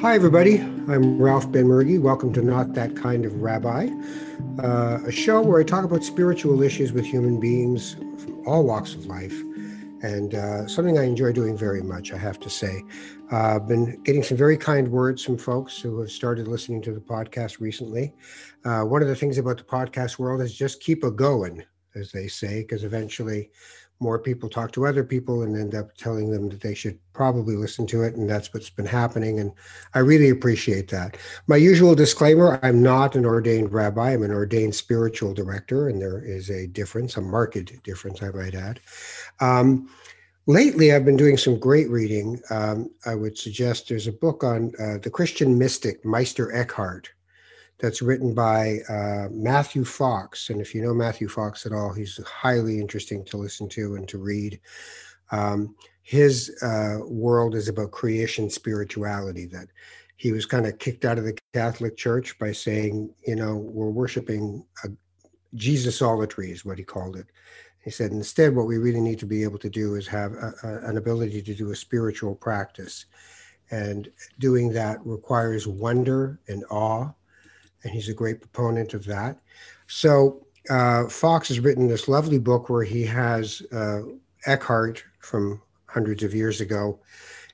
Hi, everybody. I'm Ralph Benmergui. Welcome to Not That Kind of Rabbi, uh, a show where I talk about spiritual issues with human beings from all walks of life, and uh, something I enjoy doing very much, I have to say. Uh, I've been getting some very kind words from folks who have started listening to the podcast recently. Uh, one of the things about the podcast world is just keep a going, as they say, because eventually more people talk to other people and end up telling them that they should probably listen to it. And that's what's been happening. And I really appreciate that. My usual disclaimer I'm not an ordained rabbi, I'm an ordained spiritual director. And there is a difference, a marked difference, I might add. Um, lately, I've been doing some great reading. Um, I would suggest there's a book on uh, the Christian mystic, Meister Eckhart that's written by uh, Matthew Fox. And if you know Matthew Fox at all, he's highly interesting to listen to and to read. Um, his uh, world is about creation spirituality, that he was kind of kicked out of the Catholic Church by saying, you know, we're worshiping a Jesusolatry, is what he called it. He said, instead, what we really need to be able to do is have a, a, an ability to do a spiritual practice. And doing that requires wonder and awe and he's a great proponent of that. So uh, Fox has written this lovely book where he has uh, Eckhart from hundreds of years ago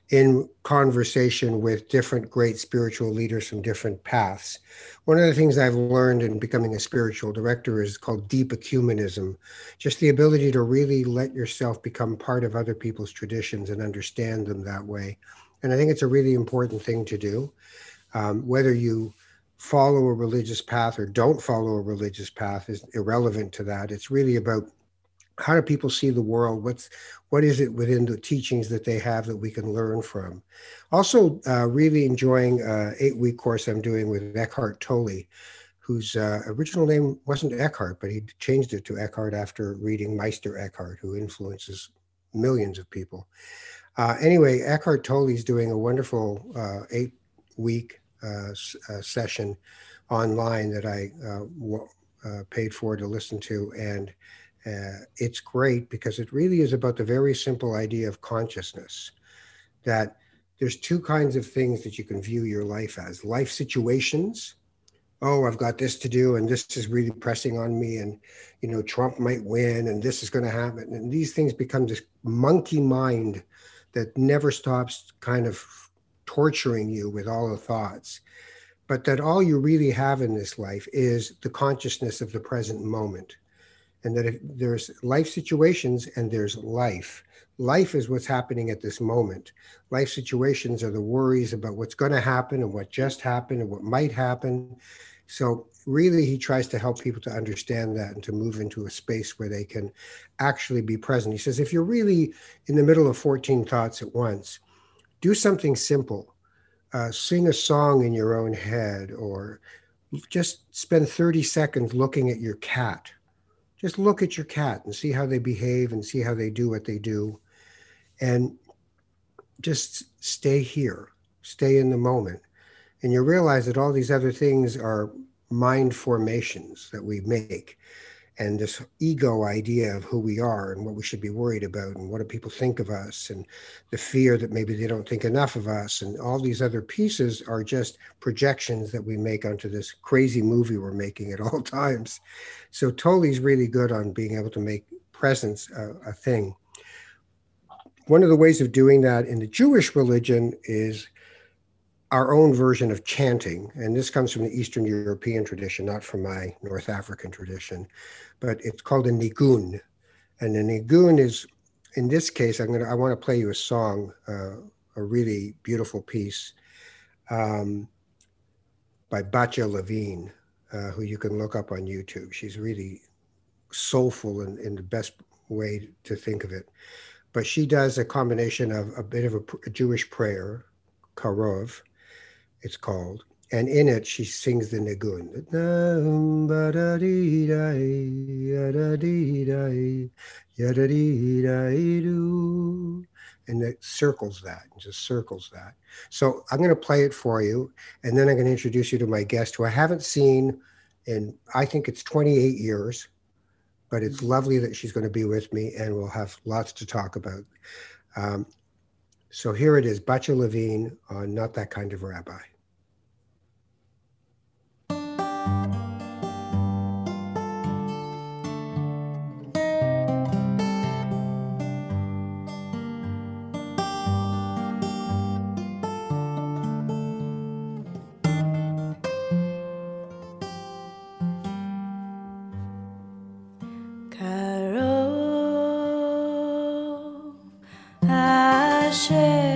in conversation with different great spiritual leaders from different paths. One of the things I've learned in becoming a spiritual director is called deep ecumenism, just the ability to really let yourself become part of other people's traditions and understand them that way. And I think it's a really important thing to do. Um, whether you follow a religious path or don't follow a religious path is irrelevant to that. It's really about how do people see the world? What's what is it within the teachings that they have that we can learn from? Also, uh, really enjoying uh, eight week course I'm doing with Eckhart Tolle, whose uh, original name wasn't Eckhart, but he changed it to Eckhart after reading Meister Eckhart, who influences millions of people. Uh, anyway, Eckhart Tolle is doing a wonderful uh, eight week Uh, uh, session online that I uh, uh, paid for to listen to. And it's great because it really is about the very simple idea of consciousness that there's two kinds of things that you can view your life as. Life situations. Oh i've got this to do and this is really pressing on me and you know trump might win and this is going to happen. And these things become this monkey mind that never stops kind of torturing you with all the thoughts, but that all you really have in this life is the consciousness of the present moment. And that if there's life situations and there's life. Life is what's happening at this moment. Life situations are the worries about what's going to happen and what just happened and what might happen. So, really, he tries to help people to understand that and to move into a space where they can actually be present. He says, if you're really in the middle of 14 thoughts at once, do something simple. Uh, sing a song in your own head, or just spend 30 seconds looking at your cat. Just look at your cat and see how they behave and see how they do what they do. And just stay here, stay in the moment. And you realize that all these other things are mind formations that we make and this ego idea of who we are and what we should be worried about and what do people think of us and the fear that maybe they don't think enough of us and all these other pieces are just projections that we make onto this crazy movie we're making at all times. So Tolle's really good on being able to make presence a, a thing. One of the ways of doing that in the jewish religion is our own version of chanting, and this comes from the Eastern European tradition, not from my North African tradition, but it's called a nigun. And a nigun is, in this case, I'm gonna I want to play you a song, uh, a really beautiful piece um, by Batya Levine, uh, who you can look up on YouTube. She's really soulful in, in the best way to think of it. But she does a combination of a bit of a, a Jewish prayer, karov, it's called. And in it, she sings the nigun. And it circles that, and just circles that. So I'm going to play it for you, and then I'm going to introduce you to my guest, who I haven't seen in, I think it's 28 years, but it's lovely that she's going to be with me, and we'll have lots to talk about. Um, So here it is, Batya Levine on Not That Kind of Rabbi. 的雪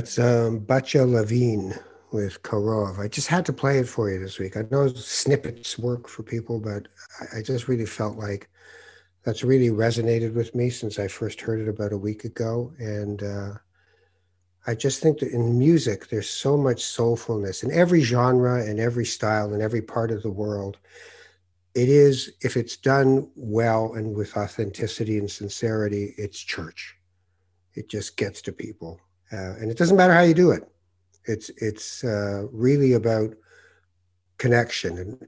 That's um, Batya Levine with Korov. I just had to play it for you this week. I know snippets work for people, but I, just really felt like that's really resonated with me since I first heard it about a week ago. And uh, I just think that in music, there's so much soulfulness in every genre and every style in every part of the world. It is, if it's done well and with authenticity and sincerity, it's church. It just gets to people. Uh, and it doesn't matter how you do it. It's it's uh, really about connection. And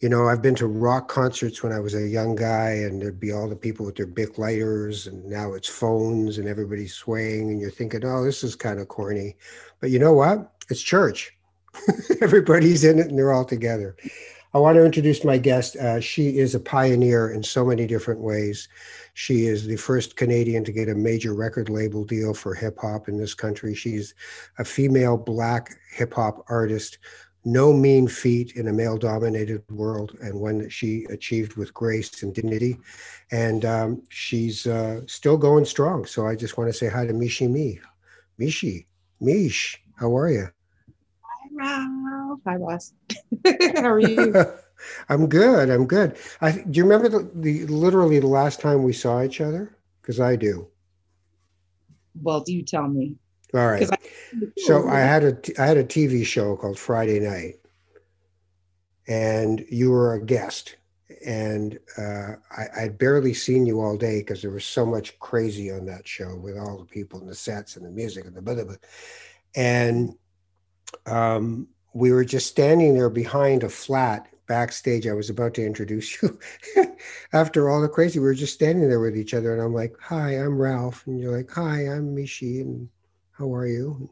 you know, I've been to rock concerts when I was a young guy, and there'd be all the people with their big lighters, and now it's phones, and everybody's swaying, and you're thinking, oh, this is kind of corny. But you know what? It's church. Everybody's in it, and they're all together. I want to introduce my guest. Uh, she is a pioneer in so many different ways. She is the first Canadian to get a major record label deal for hip hop in this country. She's a female black hip hop artist, no mean feat in a male dominated world, and one that she achieved with grace and dignity. And um, she's uh, still going strong. So I just want to say hi to Michie Mee. Michie, Mish, how are you? Hi, Hi, boss. how are you? I'm good. I'm good. I, do you remember the, the literally the last time we saw each other? Because I do. Well, do you tell me? All right. I, so I had a I had a TV show called Friday Night, and you were a guest, and uh, I, I'd barely seen you all day because there was so much crazy on that show with all the people and the sets and the music and the blah, blah, blah. and um, we were just standing there behind a flat backstage. I was about to introduce you. After all the crazy, we were just standing there with each other, and I'm like, "Hi, I'm Ralph," and you're like, "Hi, I'm Michie," and how are you?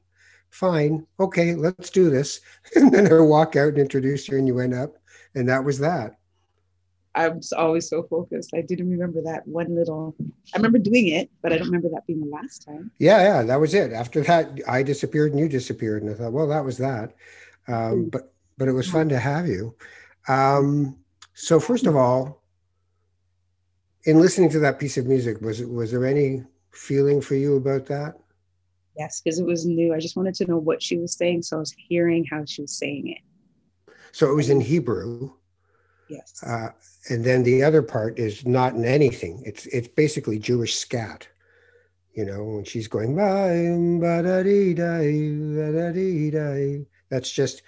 Fine. Okay, let's do this. And then I walk out and introduce you, and you went up, and that was that. I was always so focused. I didn't remember that one little. I remember doing it, but I don't remember that being the last time. Yeah, yeah, that was it. After that, I disappeared and you disappeared, and I thought, well, that was that. Um, hmm. but but it was fun to have you. Um, so first of all, in listening to that piece of music, was was there any feeling for you about that? Yes, because it was new. I just wanted to know what she was saying, so I was hearing how she was saying it. So it was in Hebrew. Yes. Uh, and then the other part is not in anything. It's it's basically Jewish scat. You know, when she's going that's just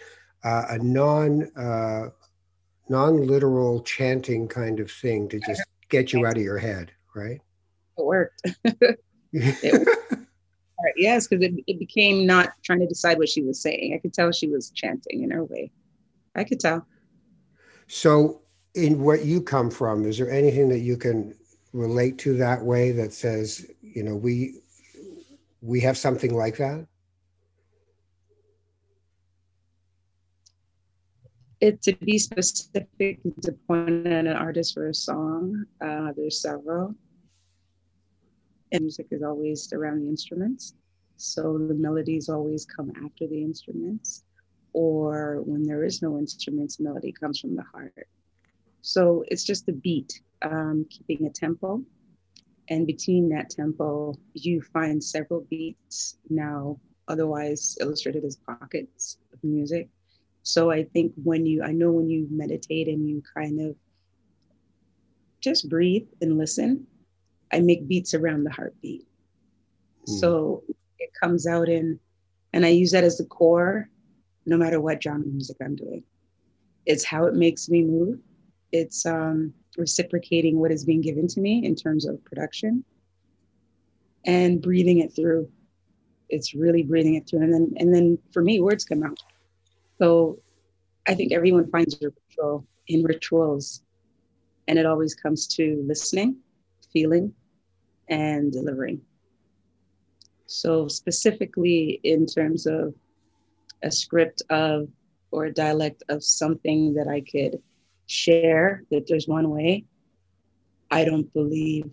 uh, a non uh, non-literal chanting kind of thing to just get you out of your head, right? It worked. it worked. Yes, because it, it became not trying to decide what she was saying. I could tell she was chanting in her way. I could tell. So, in what you come from, is there anything that you can relate to that way that says, you know, we we have something like that? It to be specific to point at an artist for a song, uh, there's several. And music is always around the instruments. So the melodies always come after the instruments. Or when there is no instruments, melody comes from the heart. So it's just the beat, um, keeping a tempo. And between that tempo, you find several beats now, otherwise illustrated as pockets of music so I think when you, I know when you meditate and you kind of just breathe and listen, I make beats around the heartbeat. Mm. So it comes out in, and I use that as the core no matter what genre music I'm doing. It's how it makes me move. It's um, reciprocating what is being given to me in terms of production and breathing it through. It's really breathing it through. And then, and then for me, words come out. So I think everyone finds ritual in rituals, and it always comes to listening, feeling, and delivering. So, specifically in terms of a script of or a dialect of something that I could share that there's one way, I don't believe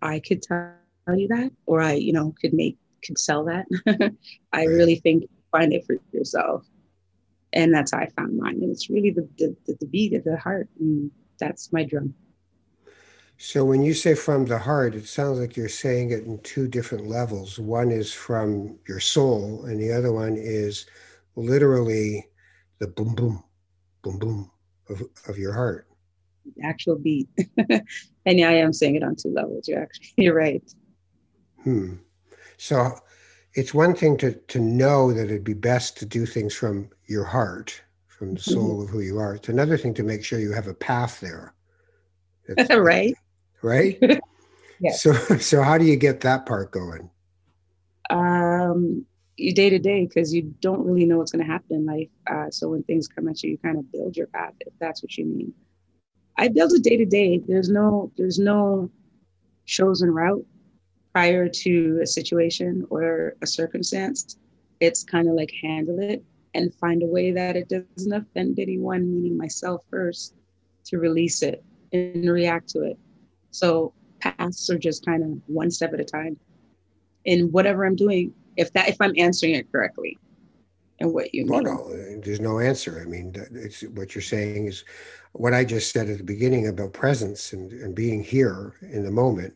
I could tell you that, or I, you know, could make could sell that. I really think find it for yourself, and that's how I found mine. And it's really the the, the beat of the heart, and that's my drum. So when you say from the heart, it sounds like you're saying it in two different levels. One is from your soul, and the other one is literally the boom boom boom boom of, of your heart. Actual beat. and yeah, I am saying it on two levels. You're actually you're right. Hmm. So it's one thing to to know that it'd be best to do things from your heart, from the soul mm-hmm. of who you are. It's another thing to make sure you have a path there. right. Right. yeah. So so how do you get that part going? Um you day to day because you don't really know what's going to happen in life. Uh, so when things come at you, you kind of build your path if that's what you mean. I build it day to day. There's no there's no chosen route prior to a situation or a circumstance. It's kind of like handle it and find a way that it doesn't offend anyone, meaning myself first, to release it and react to it. So paths are just kind of one step at a time. In whatever I'm doing, if that if I'm answering it correctly and what you oh, mean. Well, no, there's no answer. I mean, it's what you're saying is what I just said at the beginning about presence and, and being here in the moment.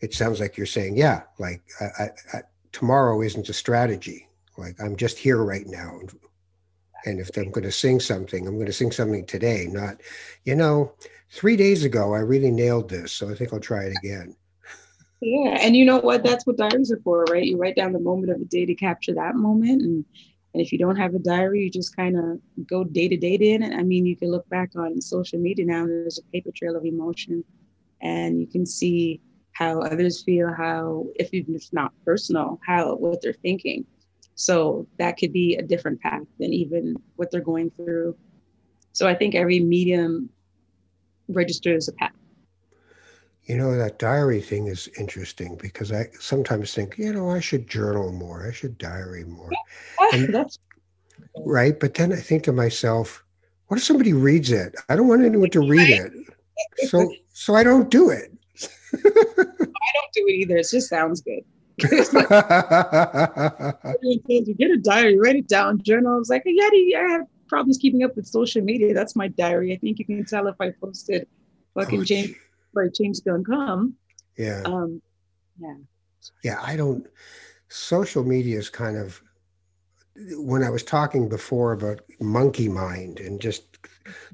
It sounds like you're saying, yeah, like I, I, I, tomorrow isn't a strategy. Like I'm just here right now. And if I'm going to sing something, I'm going to sing something today, not, you know, three days ago, I really nailed this. So I think I'll try it again. Yeah, and you know what? That's what diaries are for, right? You write down the moment of the day to capture that moment, and and if you don't have a diary, you just kind of go day to day in it. I mean, you can look back on social media now. There's a paper trail of emotion, and you can see how others feel, how if even if it's not personal, how what they're thinking. So that could be a different path than even what they're going through. So I think every medium registers a path. You know, that diary thing is interesting because I sometimes think, you know, I should journal more. I should diary more. And, That's right. But then I think to myself, what if somebody reads it? I don't want anyone to read it. So so I don't do it. I don't do it either. It just sounds good. like, you get a diary, write it down, journal. I was like, yeah, I have problems keeping up with social media. That's my diary. I think you can tell if I posted fucking oh, James where change is come. Yeah. Um, yeah. Yeah, I don't. Social media is kind of when I was talking before about monkey mind and just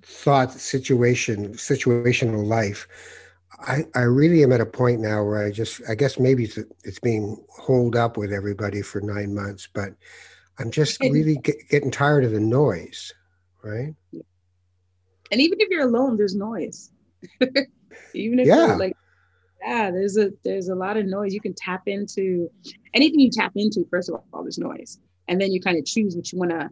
thought situation situational life. I, I really am at a point now where I just I guess maybe it's, it's being holed up with everybody for nine months, but I'm just really get, getting tired of the noise, right? And even if you're alone, there's noise. even if yeah. you're like yeah there's a there's a lot of noise you can tap into anything you tap into first of all there's noise and then you kind of choose what you want to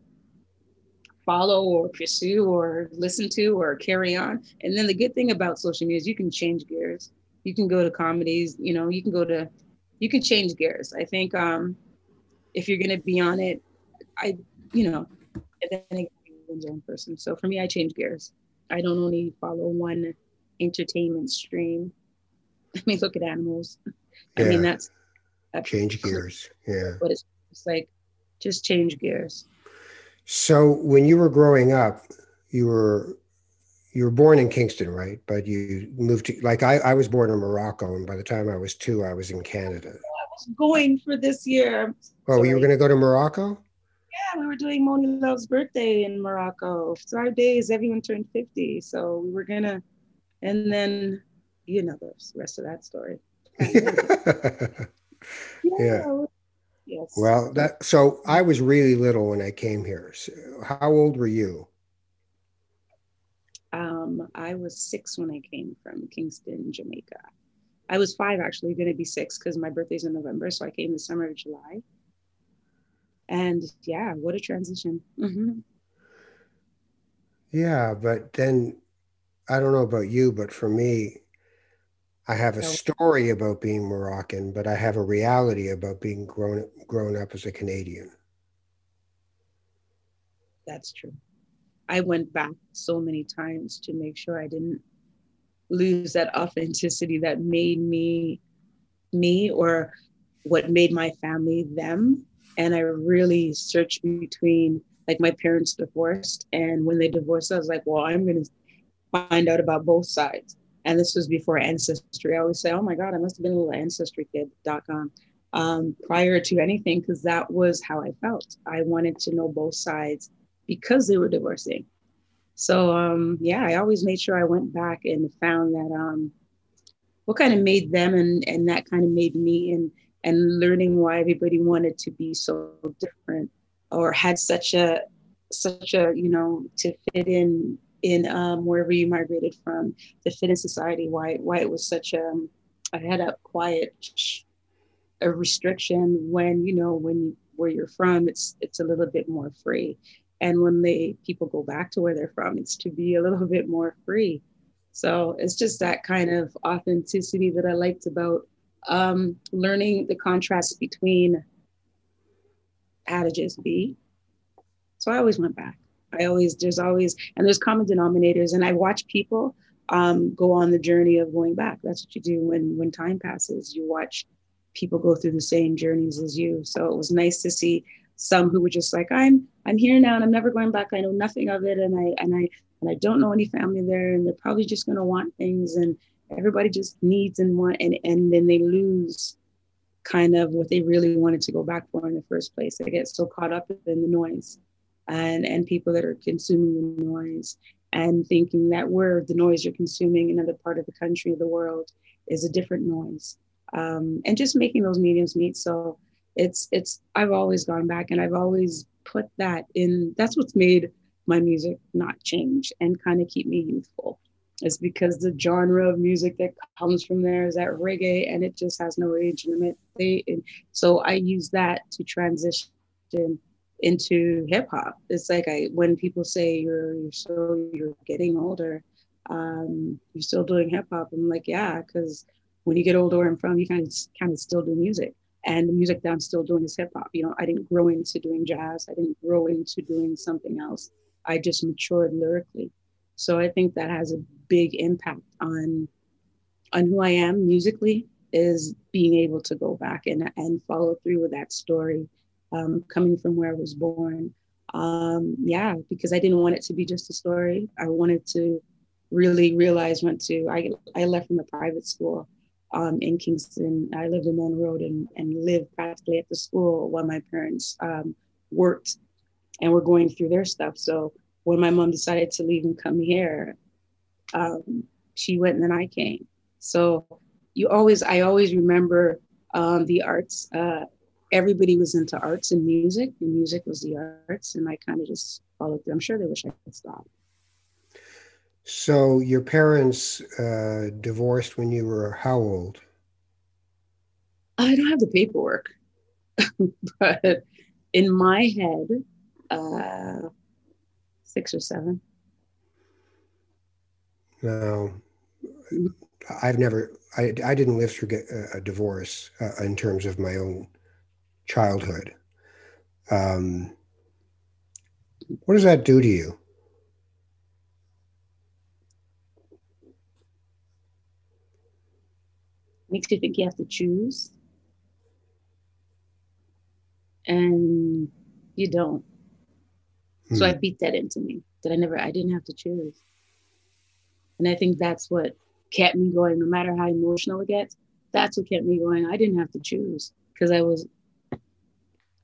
follow or pursue or listen to or carry on and then the good thing about social media is you can change gears you can go to comedies you know you can go to you can change gears i think um if you're going to be on it i you know and then own person so for me i change gears i don't only follow one entertainment stream. I mean, look at animals. Yeah. I mean, that's, that's change gears. Yeah. But it's, it's like just change gears. So when you were growing up, you were you were born in Kingston, right? But you moved to like I, I was born in Morocco, and by the time I was two, I was in Canada. I was going for this year. Oh, you were going to go to Morocco? Yeah, we were doing Monie Love's birthday in Morocco. Five days, everyone turned fifty, so we were gonna and then you know the rest of that story. yeah. yeah. Yes. Well, that so I was really little when I came here. So how old were you? Um, I was six when I came from Kingston, Jamaica. I was five actually, going to be six because my birthday's in November, so I came the summer of July. And yeah, what a transition. Mm-hmm. Yeah, but then I don't know about you, but for me, I have a story about being Moroccan, but I have a reality about being grown grown up as a Canadian. That's true. I went back so many times to make sure I didn't lose that authenticity that made me me or what made my family them. And I really searched between like my parents divorced. And when they divorced, I was like, well, I'm going to find out about both sides. And this was before Ancestry. I always say, oh my God, I must have been a little Ancestry kid.com um, prior to anything, because that was how I felt. I wanted to know both sides because they were divorcing. So um, yeah, I always made sure I went back and found that um, what kind of made them and and that kind of made me and and learning why everybody wanted to be so different or had such a such a you know to fit in in um, wherever you migrated from to fit in society why why it was such a had a quiet a restriction when you know when where you're from it's it's a little bit more free. And when they people go back to where they're from it's to be a little bit more free. So it's just that kind of authenticity that i liked about um, learning the contrast between to just be so i always went back i always there's always and there's common denominators and i watch people um, go on the journey of going back. That's what you do when when time passes. You watch people go through the same journeys as you. So it was nice to see some who were just like i'm i'm here now and i'm never going back. I know nothing of it and i and i and i don't know any family there and they're probably just going to want things and everybody just needs and want and and then they lose kind of what they really wanted to go back for in the first place. They get so caught up in the noise and and people that are consuming the noise and thinking that we're the noise you're consuming in another part of the country the world is a different noise. Um, and just making those mediums meet. So it's it's i've always gone back and i've always put that in that's what's made my music not change and kind of keep me youthful. Is because the genre of music that comes from there is that reggae and it just has no age limit. They so i use that to transition into hip hop it's like i when people say you're you're so you're getting older um you're still doing hip hop i'm like yeah because when you get older i'm from you kind of kind of still do music and the music that I'm still doing is hip hop. You know, I didn't grow into doing jazz. I didn't grow into doing something else. I just matured lyrically. So I think that has a big impact on on who I am musically is being able to go back and and follow through with that story, um, coming from where I was born. Um, yeah, because I didn't want it to be just a story. I wanted to really realize went to I I left from a private school um, in Kingston. I lived in Mona Road and, and lived practically at the school while my parents um, worked and were going through their stuff. So when my mom decided to leave and come here, um, she went and then I came. So you always, I always remember um, the arts. Uh, everybody was into arts and music, and music was the arts, and I kind of just followed through. I'm sure they wish I could stop. So your parents uh, divorced when you were how old? I don't have the paperwork, but in my head, uh, six or seven. No, I've never. I I didn't live through a divorce uh, in terms of my own childhood. Um, what does that do to you? makes you think you have to choose. And you don't. Hmm. So I beat that into me that I never, I didn't have to choose. And I think that's what kept me going, no matter how emotional it gets. That's what kept me going. I didn't have to choose because I was,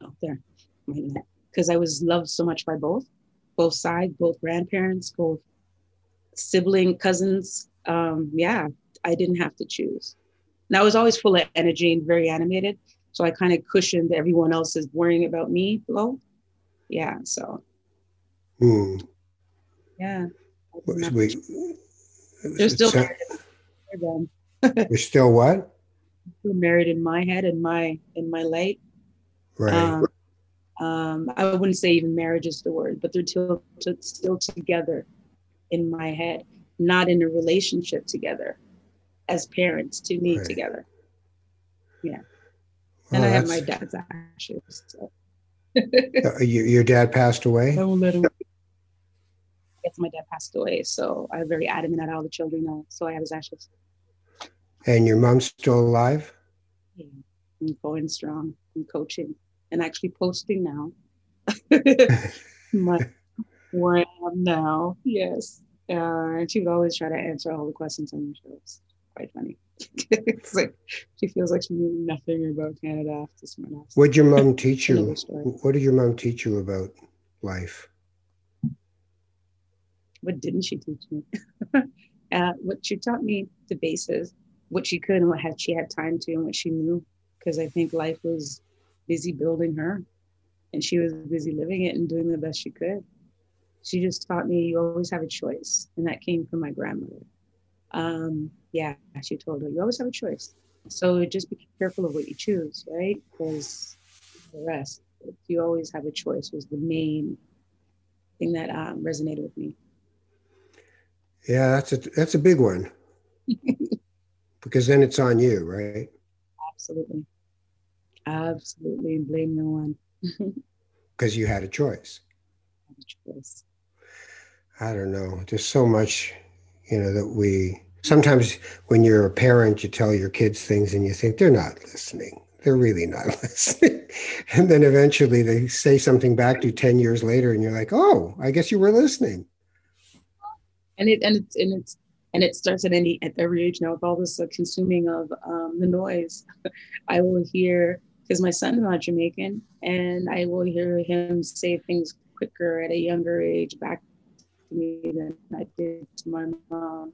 oh, there, because I was loved so much by both, both sides, both grandparents, both sibling, cousins. Um, yeah, I didn't have to choose. And I was always full of energy and very animated. So I kind of cushioned everyone else's worrying about me blow. Yeah. So. Hmm. Yeah. Wait, They're still so, You're still what? Still married in my head and my in my light. Right. Um, um, I wouldn't say even marriage is the word, but they're still, still together in my head, not in a relationship together as parents to me right. together. Yeah. And I have my dad's ashes. So. Uh, your, your dad passed away? I will let him guess my dad passed away. So I'm very adamant that all the children know. So I have his ashes. And your mom's still alive? Yeah, I'm going strong. I'm coaching and actually posting now. my, where I am now. Yes. Uh, and she would always try to answer all the questions on your It's Quite funny. it's like she feels like she knew nothing about Canada after smart What did your mom teach you? What did your mom teach you about life? What didn't she teach me? uh, what she taught me the basis, what she could and what had she had time to and what she knew. Because I think life was busy building her and she was busy living it and doing the best she could. She just taught me you always have a choice. And that came from my grandmother. Um, yeah, she told her, you always have a choice. So just be careful of what you choose, right? Because the rest, you always have a choice was the main thing that um, resonated with me. Yeah, that's a that's a big one. because then it's on you, right? Absolutely. Absolutely. Blame no one. Because you had a choice. Had a choice. I don't know. There's so much, you know, that we sometimes when you're a parent, you tell your kids things and you think they're not listening. They're really not listening. and then eventually they say something back to you 10 years later and you're like, oh, I guess you were listening and it and it's and it's and it starts at any at every age now with all this uh, consuming of um, the noise. I will hear because my son's not Jamaican, and I will hear him say things quicker at a younger age back to me than I did to my mom.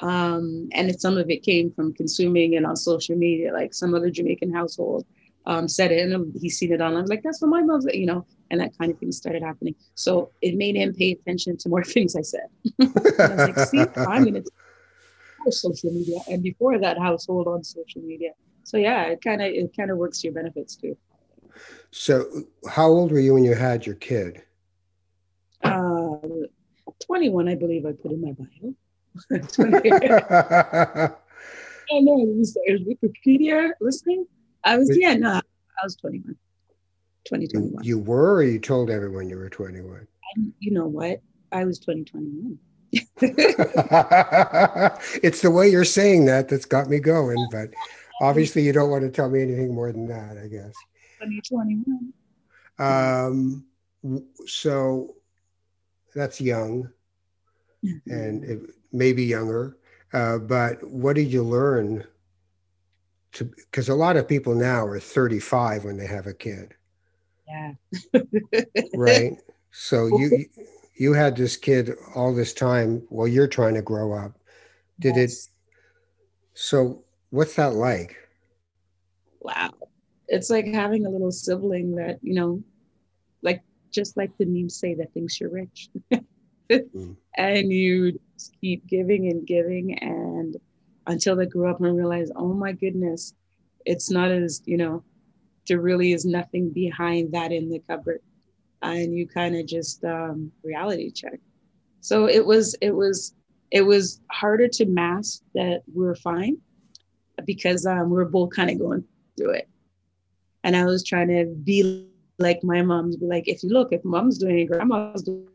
Um, and some of it came from consuming and on social media, like some other Jamaican household um, said it, and he's seen it on. I was like, "That's what my mom's," you know and that kind of thing started happening. So it made him pay attention to more things I said. I like, see, I'm going to social media, and before that, household on social media. So yeah, it kind of it kind of works to your benefits too. So, how old were you when you had your kid? Uh, 21, I believe I put in my bio. I know, is Wikipedia listening? I was, yeah, no, I was 21. 2021. You were, or you told everyone you were 21? you know what? I was 2021. it's the way you're saying that that's got me going, but obviously you don't want to tell me anything more than that, I guess. 2021. Um, so that's young and it, maybe younger. Uh, but what did you learn to because a lot of people now are 35 when they have a kid yeah. right. So you you had this kid all this time while you're trying to grow up. Did yes. it so what's that like? Wow. It's like having a little sibling that, you know, like just like the memes say that thinks you're rich. mm. And you keep giving and giving and until they grew up and realize, oh my goodness, it's not as, you know, there really is nothing behind that in the cupboard and you kind of just um, reality check so it was it was it was harder to mask that we are fine because um, we were both kind of going through it and i was trying to be like my mom's be like if you look if mom's doing it grandma's doing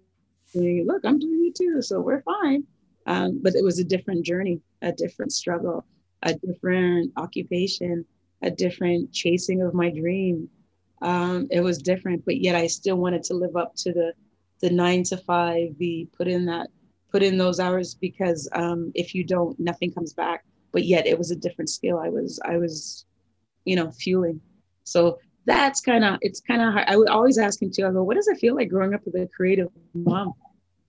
it look i'm doing it too so we're fine um, but it was a different journey a different struggle a different occupation a different chasing of my dream. Um, it was different, but yet I still wanted to live up to the the nine to five, the put in that put in those hours because um, if you don't, nothing comes back. But yet it was a different skill. I was I was, you know, fueling. So that's kind of it's kind of hard. I would always ask him too. I go, what does it feel like growing up with a creative mom?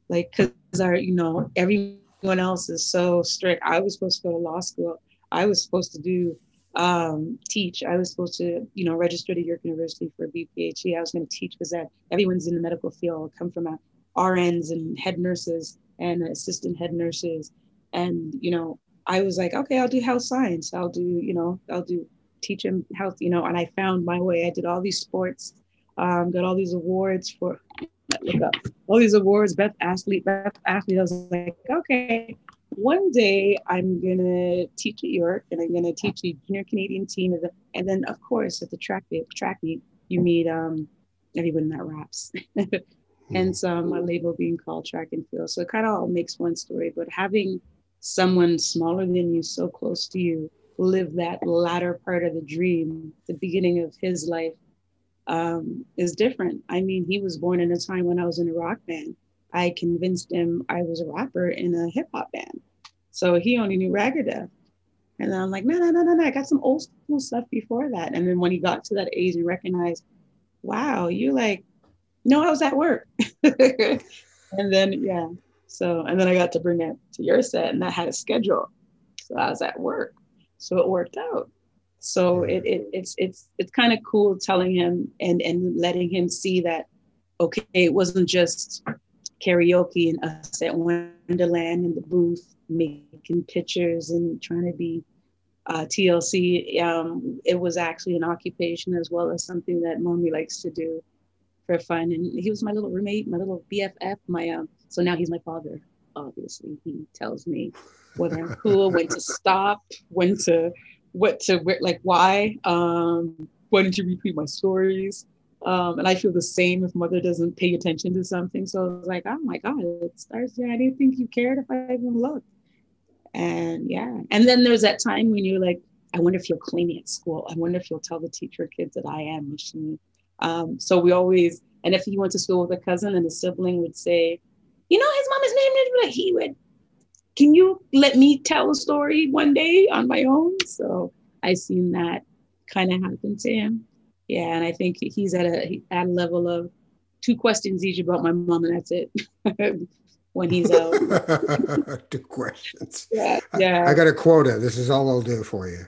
Like, because our you know everyone else is so strict. I was supposed to go to law school. I was supposed to do um, teach. I was supposed to, you know, register to York University for a BPHD. I was going to teach because that everyone's in the medical field. come from RNs and head nurses and assistant head nurses, and you know, I was like, okay, I'll do health science. I'll do, you know, I'll do teach them health, you know. And I found my way. I did all these sports, um, got all these awards for. Look up all these awards. Best athlete, best athlete. I was like, okay, one day I'm gonna teach at York and I'm gonna teach the junior Canadian team, and then of course at the track meet, track meet you meet um, everyone that raps. hence um, my label being called track and field. So it kind of all makes one story, but having someone smaller than you, so close to you, live that latter part of the dream, the beginning of his life, um, is different. I mean, he was born in a time when I was in a rock band. I convinced him I was a rapper in a hip hop band. So he only knew Raggadeath. And I'm like, no, no, no, no, no. I got some old school stuff before that. And then when he got to that age and recognized, wow, you like, no, I was at work. and then, yeah. So, and then I got to bring it to your set and that had a schedule. So I was at work. So it worked out. So it, it it's it's it's kind of cool telling him and and letting him see that okay, it wasn't just karaoke and us at Wonderland in the booth making pictures and trying to be uh, TLC. Um, it was actually an occupation as well as something that mommy likes to do for fun. And he was my little roommate, my little BFF. My um, so now he's my father. Obviously, he tells me whether I'm cool, when to stop, when to what to like why. Um, why didn't you repeat my stories? Um, and I feel the same if mother doesn't pay attention to something. So I was like, oh my God, it's Thursday. I didn't think you cared if I even looked. And yeah. And then there's that time when you're like, I wonder if you'll clean me at school. I wonder if you'll tell the teacher kids that I am Michelle. Um, so we always, and if he went to school with a cousin and a sibling would say, you know, his mama's name is like he would, can you let me tell a story one day on my own? So I seen that kind of happen to him yeah, and I think he's at a at a level of two questions each about my mom, and that's it. when he's out. two questions. Yeah, yeah. I, I, got a quota. This is all I'll do for you.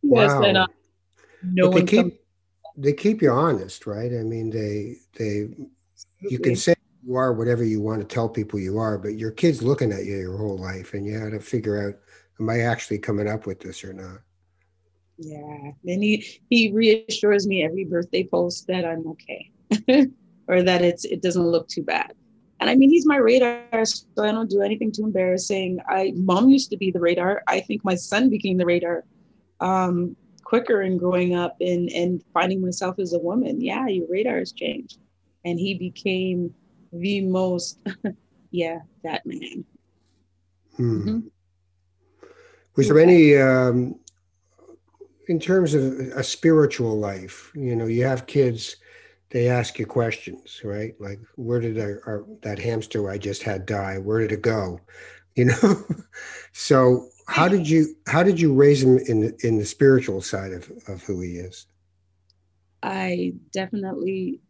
Yes, wow. and uh, no they keep comes- they keep you honest, right? I mean, they they you can say you are whatever you want to tell people you are, but your kid's looking at you your whole life, and you have to figure out am I actually coming up with this or not. Yeah. Then he he reassures me every birthday post that I'm okay. or that it's it doesn't look too bad. And I mean he's my radar, so I don't do anything too embarrassing. I mom used to be the radar. I think my son became the radar um quicker in growing up and and finding myself as a woman. Yeah, your radar has changed. And he became the most yeah, that man. Hmm. Mm-hmm. Was there any um, in terms of a spiritual life, you know, you have kids, they ask you questions, right? Like, where did I, our, that hamster I just had die? Where did it go? You know, so how did you how did you raise him in the, in the spiritual side of, of who he is? I definitely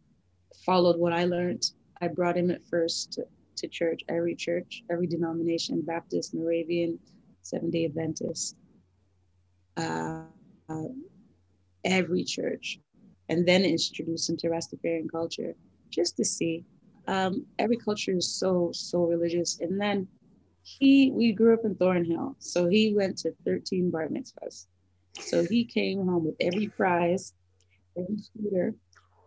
followed what I learned. I brought him at first to, to church, every church, every denomination, Baptist, Moravian, Seven Day Adventist. Uh, uh, every church and then introduce him to Rastafarian culture just to see. Um, every culture is so, so religious. And then he, we grew up in Thornhill. So he went to 13 bar mitzvahs. So he came home with every prize, every scooter,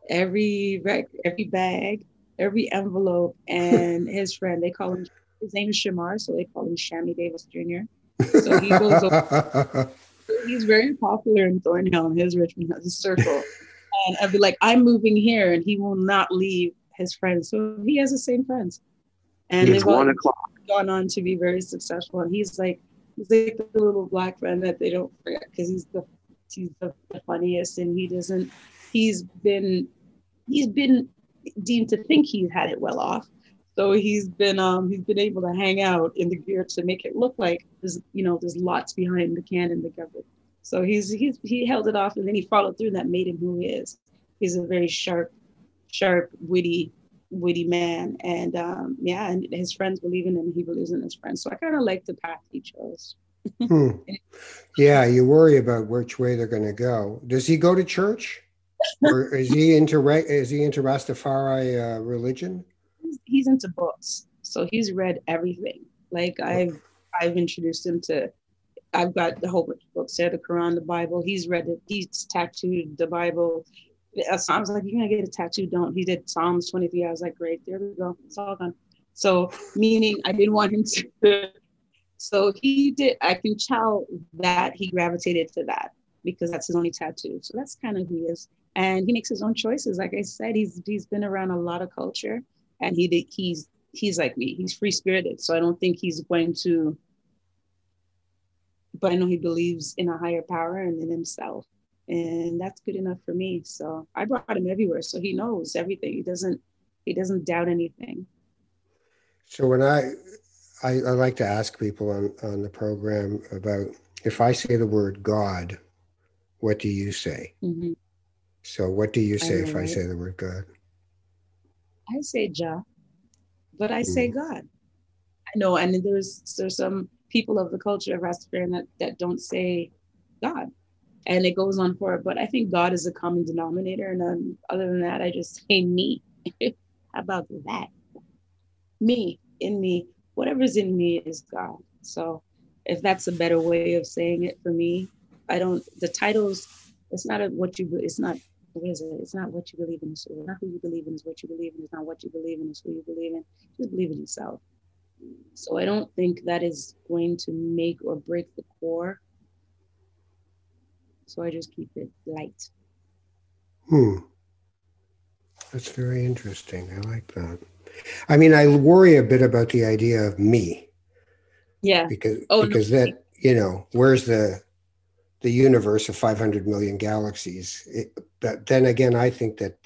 every rec, every bag, every envelope, and his friend, they call him, his name is Shamar, so they call him Shammy Davis Jr. So he goes over he's very popular in Thornhill and his Richmond has a circle. and I'd be like, I'm moving here, and he will not leave his friends. So he has the same friends. And it's one o'clock. Gone on to be very successful. And he's like, he's like the little black friend that they don't forget because he's the he's the, the funniest, and he doesn't. He's been he's been deemed to think he had it well off, so he's been um, he's been able to hang out in the gear to make it look like there's you know there's lots behind the can cannon the cover. So he's he's he held it off and then he followed through and that made him who he is. He's a very sharp, sharp, witty, witty man. And um, yeah, and his friends believe in him, he believes in his friends. So I kind of like the path he chose. hmm. Yeah, you worry about which way they're going to go. Does he go to church, or is he into is he into Rastafari uh, religion? he's into books, so he's read everything. Like I've I've introduced him to. I've got the whole bunch of books there, the Quran, the Bible. He's read it. He's tattooed the Bible. I was like, you're gonna get a tattoo, don't? He did Psalms 23. I was like, great, there we go. It's all done. So meaning I didn't want him to. so he did. I can tell that he gravitated to that because that's his only tattoo. So that's kind of who he is, and he makes his own choices. Like I said, he's he's been around a lot of culture, and he he's he's like me. He's free spirited, so I don't think he's going to. But I know he believes in a higher power and in himself, and that's good enough for me. So I brought him everywhere, so he knows everything. He doesn't he doesn't doubt anything. So when I I, I like to ask people on on the program about if I say the word God, what do you say? Mm-hmm. So what do you say I if I say the word God? I say Jah, but I say mm. God. I know, and there's there's some people of the culture of Rastafarian that, that don't say God. And it goes on for it. But I think God is a common denominator. And um, other than that, I just say me. How about that? Me, in me, whatever's in me is God. So if that's a better way of saying it for me, I don't, the titles, it's not a, what you, it's not what is it? It's not what you believe in. It's not who you believe in. Is what you believe in. It's not what you believe in. It's who you believe in. Just believe in yourself. So I don't think that is going to make or break the core. So I just keep it light. Hmm. That's very interesting. I like that. I mean, I worry a bit about the idea of me. Yeah. Because oh, because no. that you know where's the the universe of 500 million galaxies. It, but then again, I think that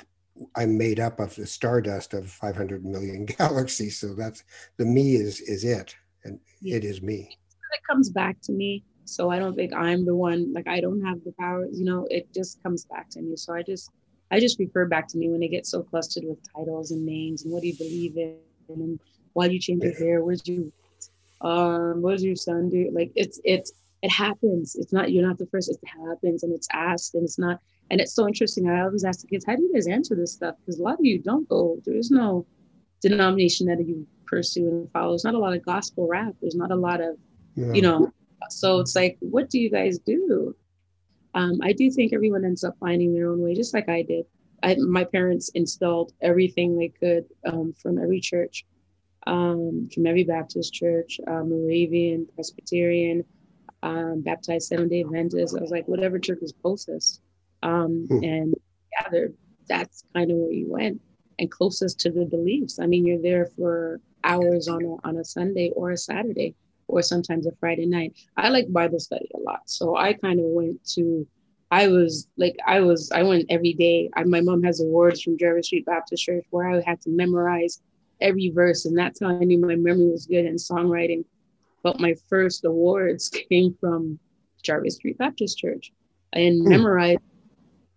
I'm made up of the stardust of 500 million galaxies. So that's the me is is it, and yeah. it is me. It comes back to me. So I don't think I'm the one. Like I don't have the power. You know, it just comes back to me. So I just I just refer back to me when they get so clustered with titles and names and what do you believe in and why do you change your hair? Where's your um what does your son do? Like it's it's it happens. It's not you're not the first. It happens and it's asked and it's not. And it's so interesting. I always ask the kids, how do you guys answer this stuff? Because a lot of you don't go. There is no denomination that you pursue and follow. There's not a lot of gospel rap. There's not a lot of, yeah. you know. So it's like, what do you guys do? Um, I do think everyone ends up finding their own way, just like I did. I, my parents installed everything they could um, from every church, um, from every Baptist church, uh, Moravian, Presbyterian, um, baptized Seventh Day Adventist. I was like, whatever church was closest. Um, hmm. And yeah, that's kind of where you went and closest to the beliefs. I mean, you're there for hours on a, on a Sunday or a Saturday or sometimes a Friday night. I like Bible study a lot. So I kind of went to, I was like, I was, I went every day. I, my mom has awards from Jarvis Street Baptist Church where I had to memorize every verse. And that's how I knew my memory was good in songwriting but my first awards came from Jarvis Street Baptist Church and mm. memorized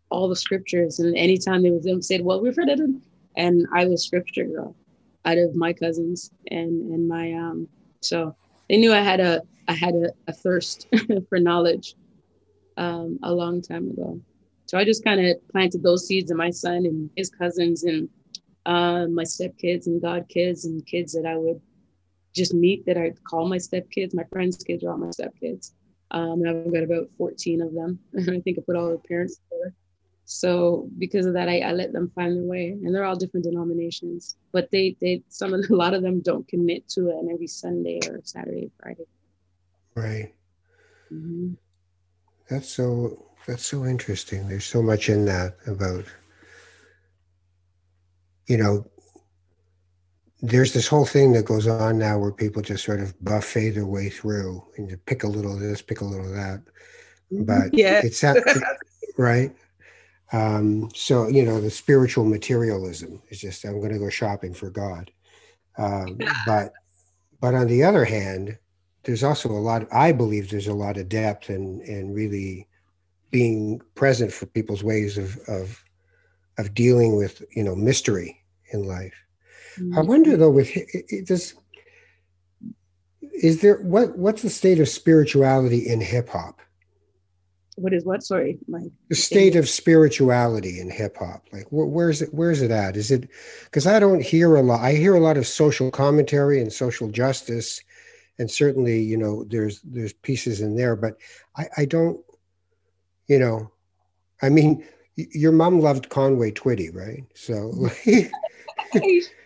all the scriptures. And anytime they was them said, Well, we've heard it. And I was scripture girl out of my cousins and and my um so they knew I had a I had a, a thirst for knowledge um a long time ago. So I just kind of planted those seeds in my son and his cousins and uh, my stepkids and god kids and kids that I would just meet that I call my stepkids. My friends' kids are all my stepkids. Um, and I've got about 14 of them. And I think I put all the parents together. So because of that, I, I, let them find their way, and they're all different denominations. But they, they, some of a lot of them don't commit to it, and every Sunday or Saturday, Friday. Right. Mm-hmm. That's so. That's so interesting. There's so much in that about, you know, there's this whole thing that goes on now where people just sort of buffet their way through and you pick a little of this, pick a little of that. But yeah. it's that, right. Um, so, you know, the spiritual materialism is just, I'm going to go shopping for God. Um, but, but on the other hand, there's also a lot, I believe there's a lot of depth and, and really being present for people's ways of, of, of dealing with, you know, mystery in life. Mm-hmm. I wonder though, with this, is there what what's the state of spirituality in hip hop? What is what? Sorry, my the state of spirituality in hip hop. Like, wh- where's it? Where's it at? Is it because I don't hear a lot. I hear a lot of social commentary and social justice, and certainly, you know, there's there's pieces in there, but I, I don't, you know, I mean, your mom loved Conway Twitty, right? So.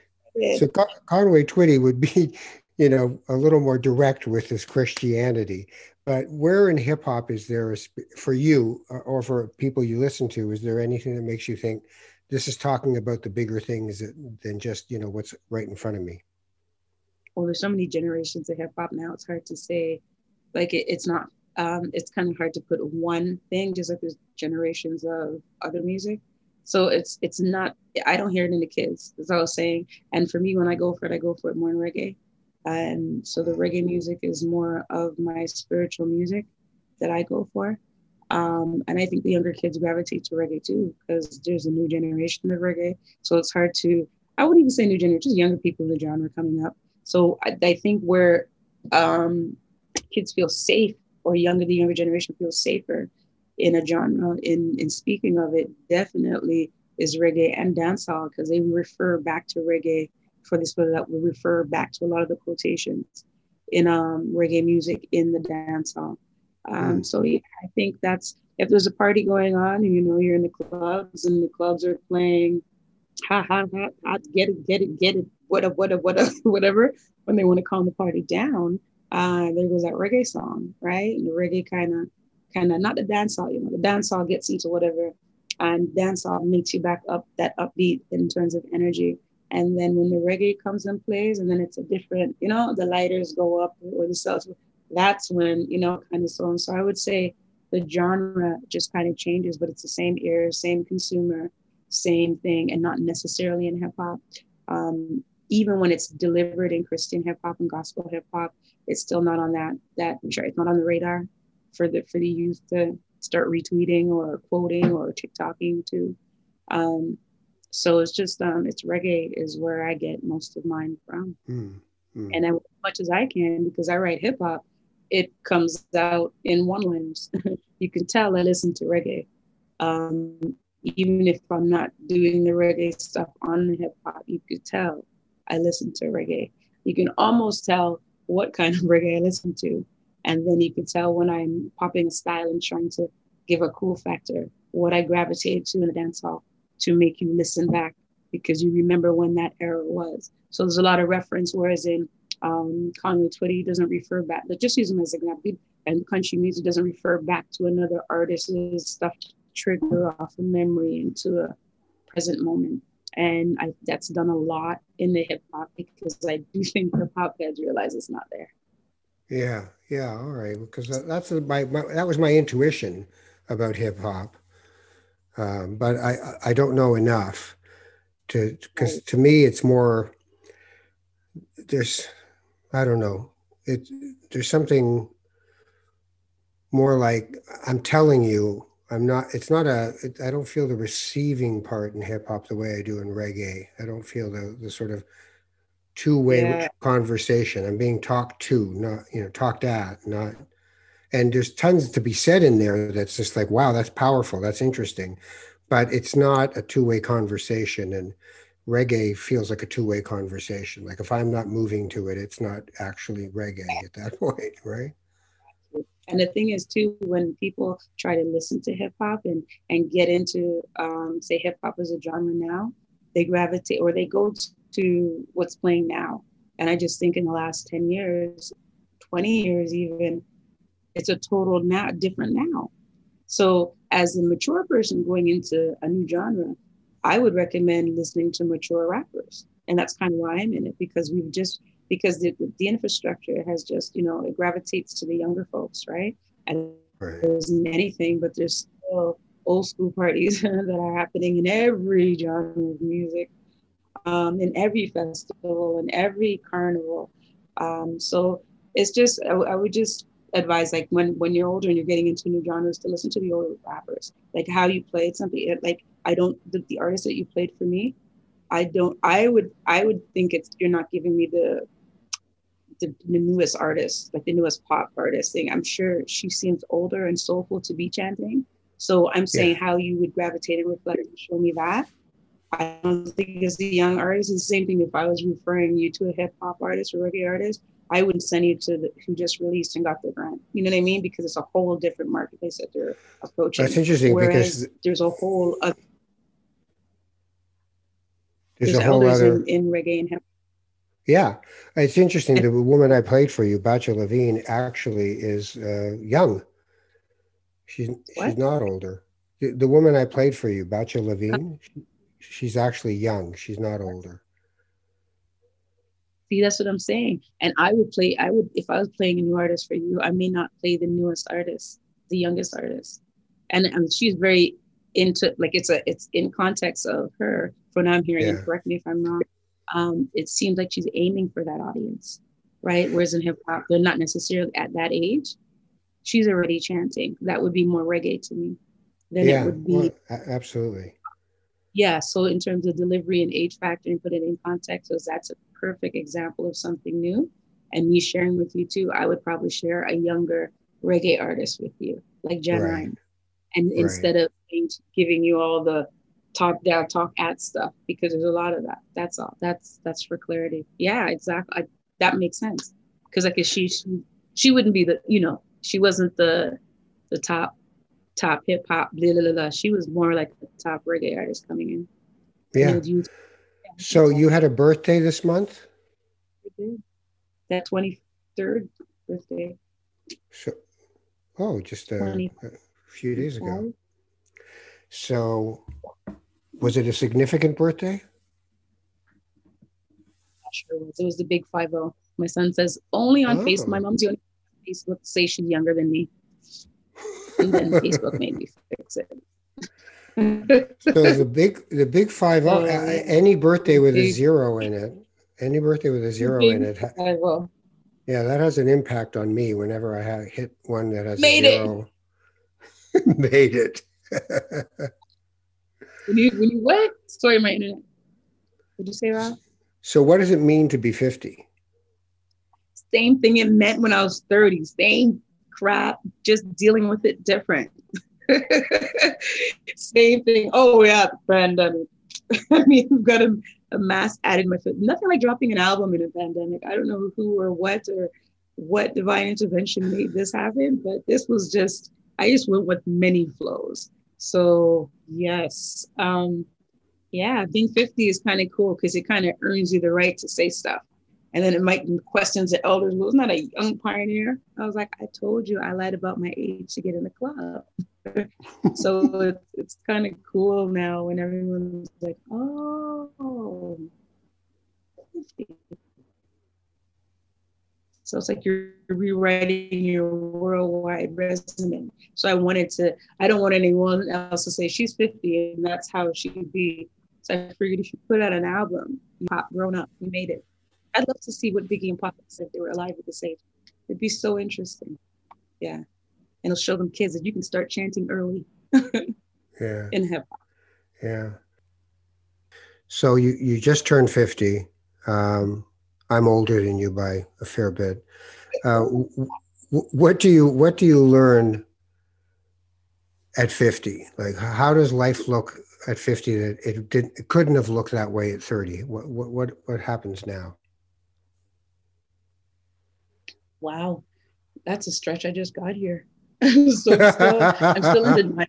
So Conway Twitty would be, you know, a little more direct with his Christianity. But where in hip hop is there, a, for you or for people you listen to, is there anything that makes you think this is talking about the bigger things than just you know what's right in front of me? Well there's so many generations of hip-hop now it's hard to say. Like it, it's not um, it's kind of hard to put one thing just like there's generations of other music so it's it's not i don't hear it in the kids as i was saying. And for me when i go for it i go for it more in reggae. And so the reggae music is more of my spiritual music that i go for. Um, and i think the younger kids gravitate to reggae too because there's a new generation of reggae. So it's hard to i wouldn't even say new generation just younger people in the genre coming up. So i, I think where um, kids feel safe or younger the younger generation feels safer in a genre in in speaking of it definitely is reggae and dancehall because they refer back to reggae for this but that will refer back to a lot of the quotations in um, reggae music in the dancehall um, mm. so yeah, I think that's if there's a party going on and you know you're in the clubs and the clubs are playing ha ha ha, ha get it get it get it what up what up what up whatever when they want to calm the party down uh, there goes that reggae song, right? And the reggae kind of, kind of not the dancehall, you know, the dancehall gets into whatever, and dancehall makes you back up that upbeat in terms of energy. And then when the reggae comes and plays, and then it's a different, you know, the lighters go up or the cells, that's when, you know, kind of so on. So I would say the genre just kind of changes, but it's the same ear, same consumer, same thing, and not necessarily in hip hop. Um, even when it's delivered in Christian hip hop and gospel hip hop, it's still not on that that I'm sure it's not on the radar for the for the youth to start retweeting or quoting or TikToking to. Um, so it's just um, it's reggae is where I get most of mine from, mm, mm. and as much as I can because I write hip hop, it comes out in one liners. you can tell I listen to reggae. Um, even if I'm not doing the reggae stuff on the hip hop, you could tell I listen to reggae. You can almost tell what kind of reggae I listen to. And then you can tell when I'm popping a style and trying to give a cool factor, what I gravitated to in the dance hall to make you listen back because you remember when that era was. So there's a lot of reference, whereas in um, Conway Twitty doesn't refer back, but just use them as an example. And country music doesn't refer back to another artist's stuff to trigger off a memory into a present moment and I, that's done a lot in the hip hop because I do think hip hop heads realize it's not there. Yeah, yeah, all right, because that's my, my that was my intuition about hip hop, um, but I I don't know enough to because to me it's more there's I don't know it there's something more like I'm telling you I'm not. It's not a. It, I don't feel the receiving part in hip hop the way I do in reggae. I don't feel the the sort of two way yeah. conversation. I'm being talked to, not you know talked at, not. And there's tons to be said in there that's just like, wow, that's powerful, that's interesting, but it's not a two way conversation. And reggae feels like a two way conversation. Like if I'm not moving to it, it's not actually reggae at that point, right? And the thing is too, when people try to listen to hip hop and and get into um, say hip hop as a genre now, they gravitate or they go to what's playing now. And I just think in the last 10 years, 20 years even, it's a total now different now. So as a mature person going into a new genre, I would recommend listening to mature rappers. And that's kind of why I'm in it because we've just because the, the infrastructure has just, you know, it gravitates to the younger folks, right? And right. there's anything, but there's still old school parties that are happening in every genre of music, um, in every festival, in every carnival. Um, so it's just, I, I would just advise like when when you're older and you're getting into new genres to listen to the older rappers like how you played something like i don't the, the artist that you played for me i don't i would i would think it's you're not giving me the the, the newest artist, like the newest pop artist thing. I'm sure she seems older and soulful to be chanting. So I'm saying yeah. how you would gravitate and reflect and show me that. I don't think as a young artist, it's the same thing if I was referring you to a hip hop artist or reggae artist, I wouldn't send you to the, who just released and got the grant. You know what I mean? Because it's a whole different marketplace that they're approaching. That's interesting Whereas because there's a whole other, there's, there's a whole other in, in reggae and hip yeah, it's interesting. The woman I played for you, Batya Levine, actually is uh, young. She's what? she's not older. The, the, woman I played for you, Batya Levine, she, she's actually young. She's not older. See, that's what I'm saying. And I would play, I would, if I was playing a new artist for you, I may not play the newest artist, the youngest artist. And, and she's very into, like, it's a, it's in context of her, from I'm hearing, yeah. correct me if I'm wrong, um, it seems like she's aiming for that audience, right? Whereas in hip hop, they're not necessarily at that age. She's already chanting. That would be more reggae to me than yeah, it would be. Well, absolutely. Yeah. So in terms of delivery and age factor and put it in context, so that's a perfect example of something new. And me sharing with you too, I would probably share a younger reggae artist with you, like Jan right. Ryan. And right. instead of giving you all the talk down, talk at stuff, because there's a lot of that. That's all. That's that's for clarity. Yeah, exactly. I, that makes sense. Because like she, she she wouldn't be the you know she wasn't the the top top hip hop blah, blah, blah, She was more like the top reggae artist coming in. Yeah. So you had a birthday this month? I did. That 23rd birthday. So, oh, just a, a few days ago. So, was it a significant birthday? Sure was. It was the big five zero. My son says only on oh. Facebook. My mom's the only Facebook say she's younger than me, and then Facebook made me fix it. So the big the big five oh, any birthday with a zero in it any birthday with a zero in it I will. yeah that has an impact on me whenever i have hit one that has made a zero. It. made it. When you when you what? Sorry my internet. Did you say that so what does it mean to be 50 same thing it meant when i was 30 same crap just dealing with it different Same thing. Oh yeah, pandemic. I mean, we've got a, a mask added my foot. Nothing like dropping an album in a pandemic. I don't know who or what or what divine intervention made this happen, but this was just I just went with many flows. So yes, um, yeah, being 50 is kind of cool because it kind of earns you the right to say stuff. And then it might questions the elders. Well, not a young pioneer. I was like, I told you I lied about my age to get in the club. so it's, it's kind of cool now when everyone's like, oh, 50. So it's like you're rewriting your worldwide resume. So I wanted to, I don't want anyone else to say she's 50 and that's how she would be. So I figured if you put out an album, you pop grown up, we made it. I'd love to see what Biggie and Pop said if they were alive at this age. It'd be so interesting. Yeah. And it'll show them kids that you can start chanting early. yeah. In hip hop. Yeah. So you, you just turned 50. Um, I'm older than you by a fair bit. Uh, w- what do you what do you learn at 50? Like how does life look at 50 that it did it couldn't have looked that way at 30? What what what, what happens now? Wow, that's a stretch. I just got here. so still, I'm still in denial.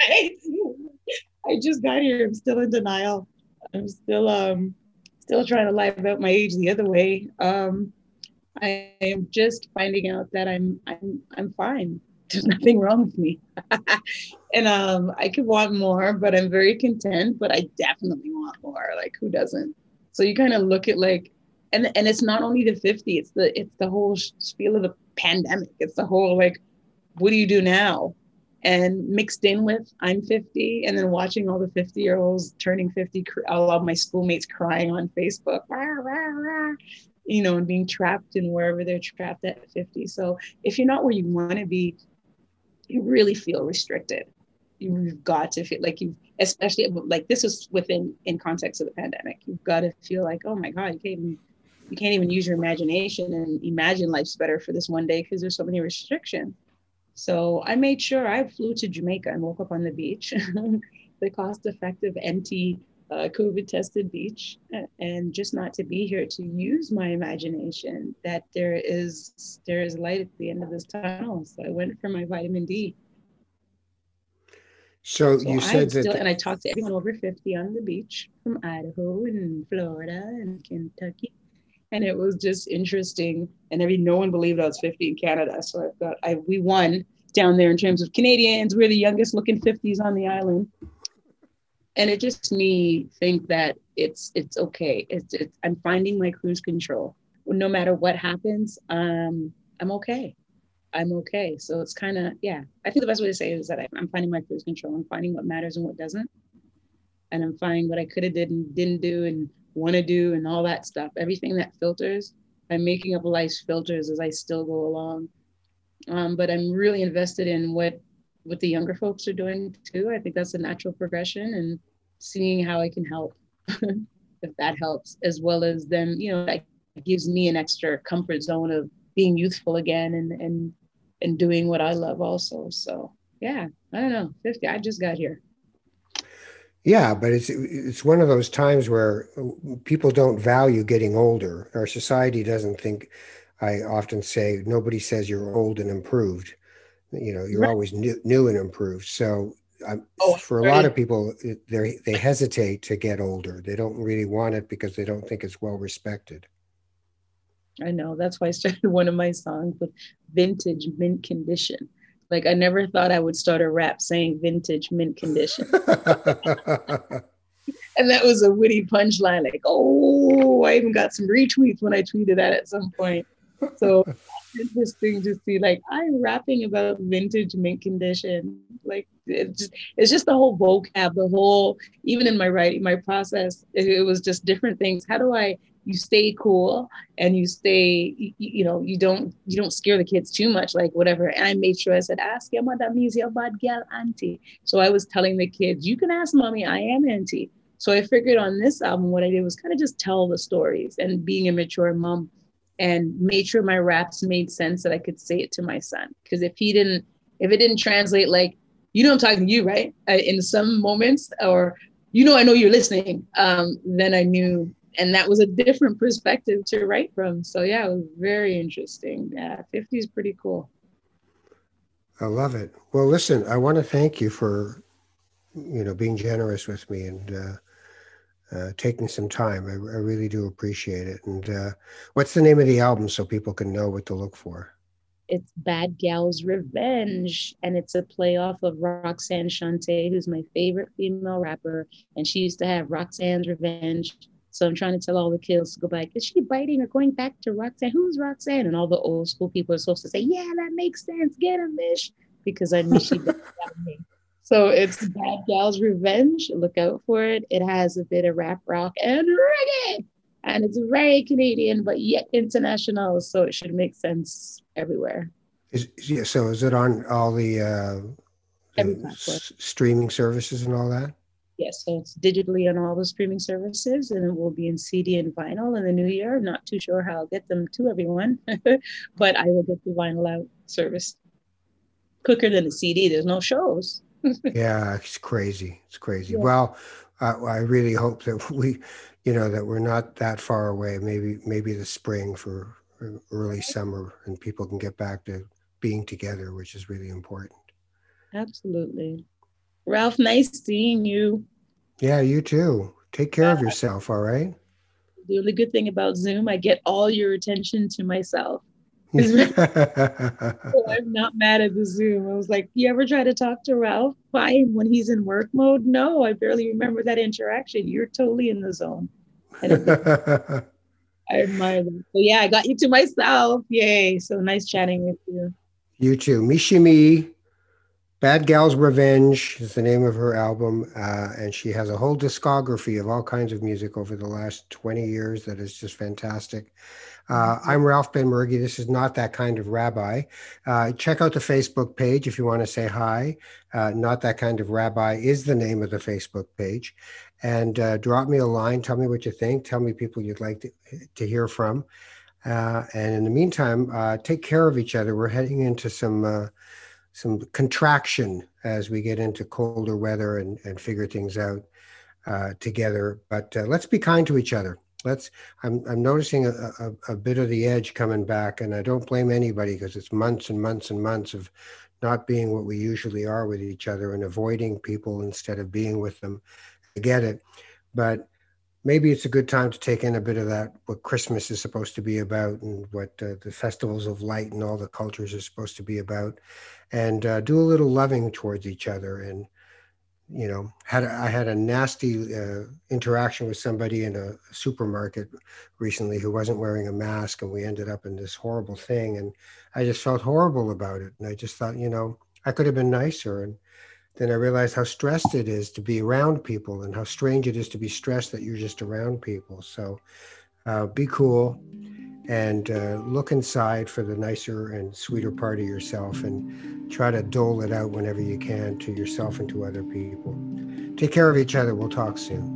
I just got here. I'm still in denial. I'm still um still trying to lie about my age the other way. Um I am just finding out that I'm I'm I'm fine. There's nothing wrong with me. and um I could want more, but I'm very content, but I definitely want more. Like who doesn't? So you kind of look at like and and it's not only the 50 it's the it's the whole spiel of the pandemic. It's the whole like what do you do now? And mixed in with i'm 50 and then watching all the 50 year olds turning 50 all of my schoolmates crying on facebook you know and being trapped in wherever they're trapped at 50 so if you're not where you want to be you really feel restricted. You've got to feel like you especially like this is within in context of the pandemic. You've got to feel like oh my god you can't even you can't even use your imagination and imagine life's better for this one day because there's so many restrictions. So I made sure I flew to Jamaica and woke up on the beach, the cost effective, empty, uh, COVID tested beach, and just not to be here to use my imagination that there is there is light at the end of this tunnel. So I went for my vitamin D. So, so you said still, that, and I talked to everyone over 50 on the beach from Idaho and Florida and Kentucky and it was just interesting. And every no one believed I was 50 in Canada, so I thought I we won down there in terms of Canadians. We're the youngest looking 50s on the island. and it just me think that it's it's okay. It's, it's I'm finding my cruise control. No matter what happens, um, I'm okay. I'm okay. So it's kind of yeah. I think the best way to say it is that I, I'm finding my cruise control. I'm finding what matters and what doesn't, and I'm finding what I could have did and didn't do and want to do and all that stuff. Everything that filters. I'm making up life's filters as I still go along. Um, but I'm really invested in what what the younger folks are doing too. I think that's a natural progression and seeing how I can help if that helps, as well as then, you know, that gives me an extra comfort zone of being youthful again and and and doing what I love also. So yeah, I don't know. 50, I just got here. Yeah, but it's it's one of those times where people don't value getting older. Our society doesn't think I often say nobody says you're old and improved you know you're right. always new, new and improved so um, oh, for a right. lot of people they they hesitate to get older they don't really want it because they don't think it's well respected i know that's why i started one of my songs with vintage mint condition like i never thought i would start a rap saying vintage mint condition and that was a witty punchline like oh i even got some retweets when i tweeted that at some point so interesting to see. Like I'm rapping about vintage mint condition. Like it's just, it's just the whole vocab, the whole even in my writing, my process, it, it was just different things. How do I you stay cool and you stay you, you, know you don't you don't scare the kids too much like whatever and i made sure i said ask your mother means your bad girl auntie so i was telling the kids you can ask mommy i am auntie so i figured on this album what i did was kind of just tell the stories and being a mature mom and made sure my raps made sense that I could say it to my son. Because if he didn't, if it didn't translate, like, you know, I'm talking to you, right? In some moments, or, you know, I know you're listening, um, then I knew. And that was a different perspective to write from. So, yeah, it was very interesting. Yeah, 50 is pretty cool. I love it. Well, listen, I want to thank you for, you know, being generous with me and, uh, uh, taking some time. I, I, really do appreciate it. And uh, what's the name of the album so people can know what to look for? It's Bad Gal's Revenge, and it's a play off of Roxanne Shante, who's my favorite female rapper, and she used to have Roxanne's Revenge. So I'm trying to tell all the kids to go back. Is she biting or going back to Roxanne? Who's Roxanne? And all the old school people are supposed to say, "Yeah, that makes sense. Get him, Mish," because I knew she did me. So it's Bad Gal's Revenge. Look out for it. It has a bit of rap rock and reggae. And it's very Canadian, but yet international. So it should make sense everywhere. Is, yeah, so is it on all the, uh, the s- streaming services and all that? Yes, so it's digitally on all the streaming services and it will be in CD and vinyl in the new year. I'm not too sure how I'll get them to everyone, but I will get the vinyl out service quicker than the CD. There's no shows yeah, it's crazy. It's crazy. Yeah. Well, uh, I really hope that we, you know, that we're not that far away. Maybe maybe the spring for early summer, and people can get back to being together, which is really important. Absolutely, Ralph. Nice seeing you. Yeah, you too. Take care of uh, yourself. All right. The only good thing about Zoom, I get all your attention to myself. I'm not mad at the Zoom. I was like, you ever try to talk to Ralph Fine when he's in work mode? No, I barely remember that interaction. You're totally in the zone. I admire them. So yeah, I got you to myself. Yay. So nice chatting with you. You too. Michie Mee. Bad Gal's Revenge is the name of her album. Uh, and she has a whole discography of all kinds of music over the last 20 years that is just fantastic. Uh, I'm Ralph Benmergui. This is not that kind of rabbi. Uh, check out the Facebook page if you want to say hi. Uh, not that kind of rabbi is the name of the Facebook page. And uh, drop me a line. Tell me what you think. Tell me people you'd like to, to hear from. Uh, and in the meantime, uh, take care of each other. We're heading into some some contraction as we get into colder weather and, and figure things out together. But let's be kind to each other. Let's i'm, I'm noticing a, a, a, bit of the edge coming back and i don't blame anybody because it's months and months and months of not being what we usually are with each other and avoiding people instead of being with them. I get it. But maybe it's a good time to take in a bit of that what christmas is supposed to be about and what uh, the festivals of light and all the cultures are supposed to be about and uh, do a little loving towards each other and you know, had I had a nasty uh, interaction with somebody in a supermarket recently who wasn't wearing a mask, and we ended up in this horrible thing, and I just felt horrible about it, and I just thought, you know, I could have been nicer, and then I realized how stressed it is to be around people, and how strange it is to be stressed that you're just around people. So, uh, be cool and uh, look inside for the nicer and sweeter part of yourself and try to dole it out whenever you can to yourself and to other people. Take care of each other. We'll talk soon.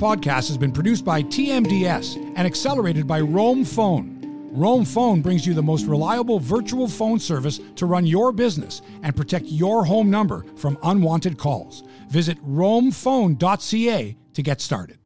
Podcast has been produced by TMDS and accelerated by Roam Phone. Roam Phone brings you the most reliable virtual phone service to run your business and protect your home number from unwanted calls. Visit roamphone.ca to get started.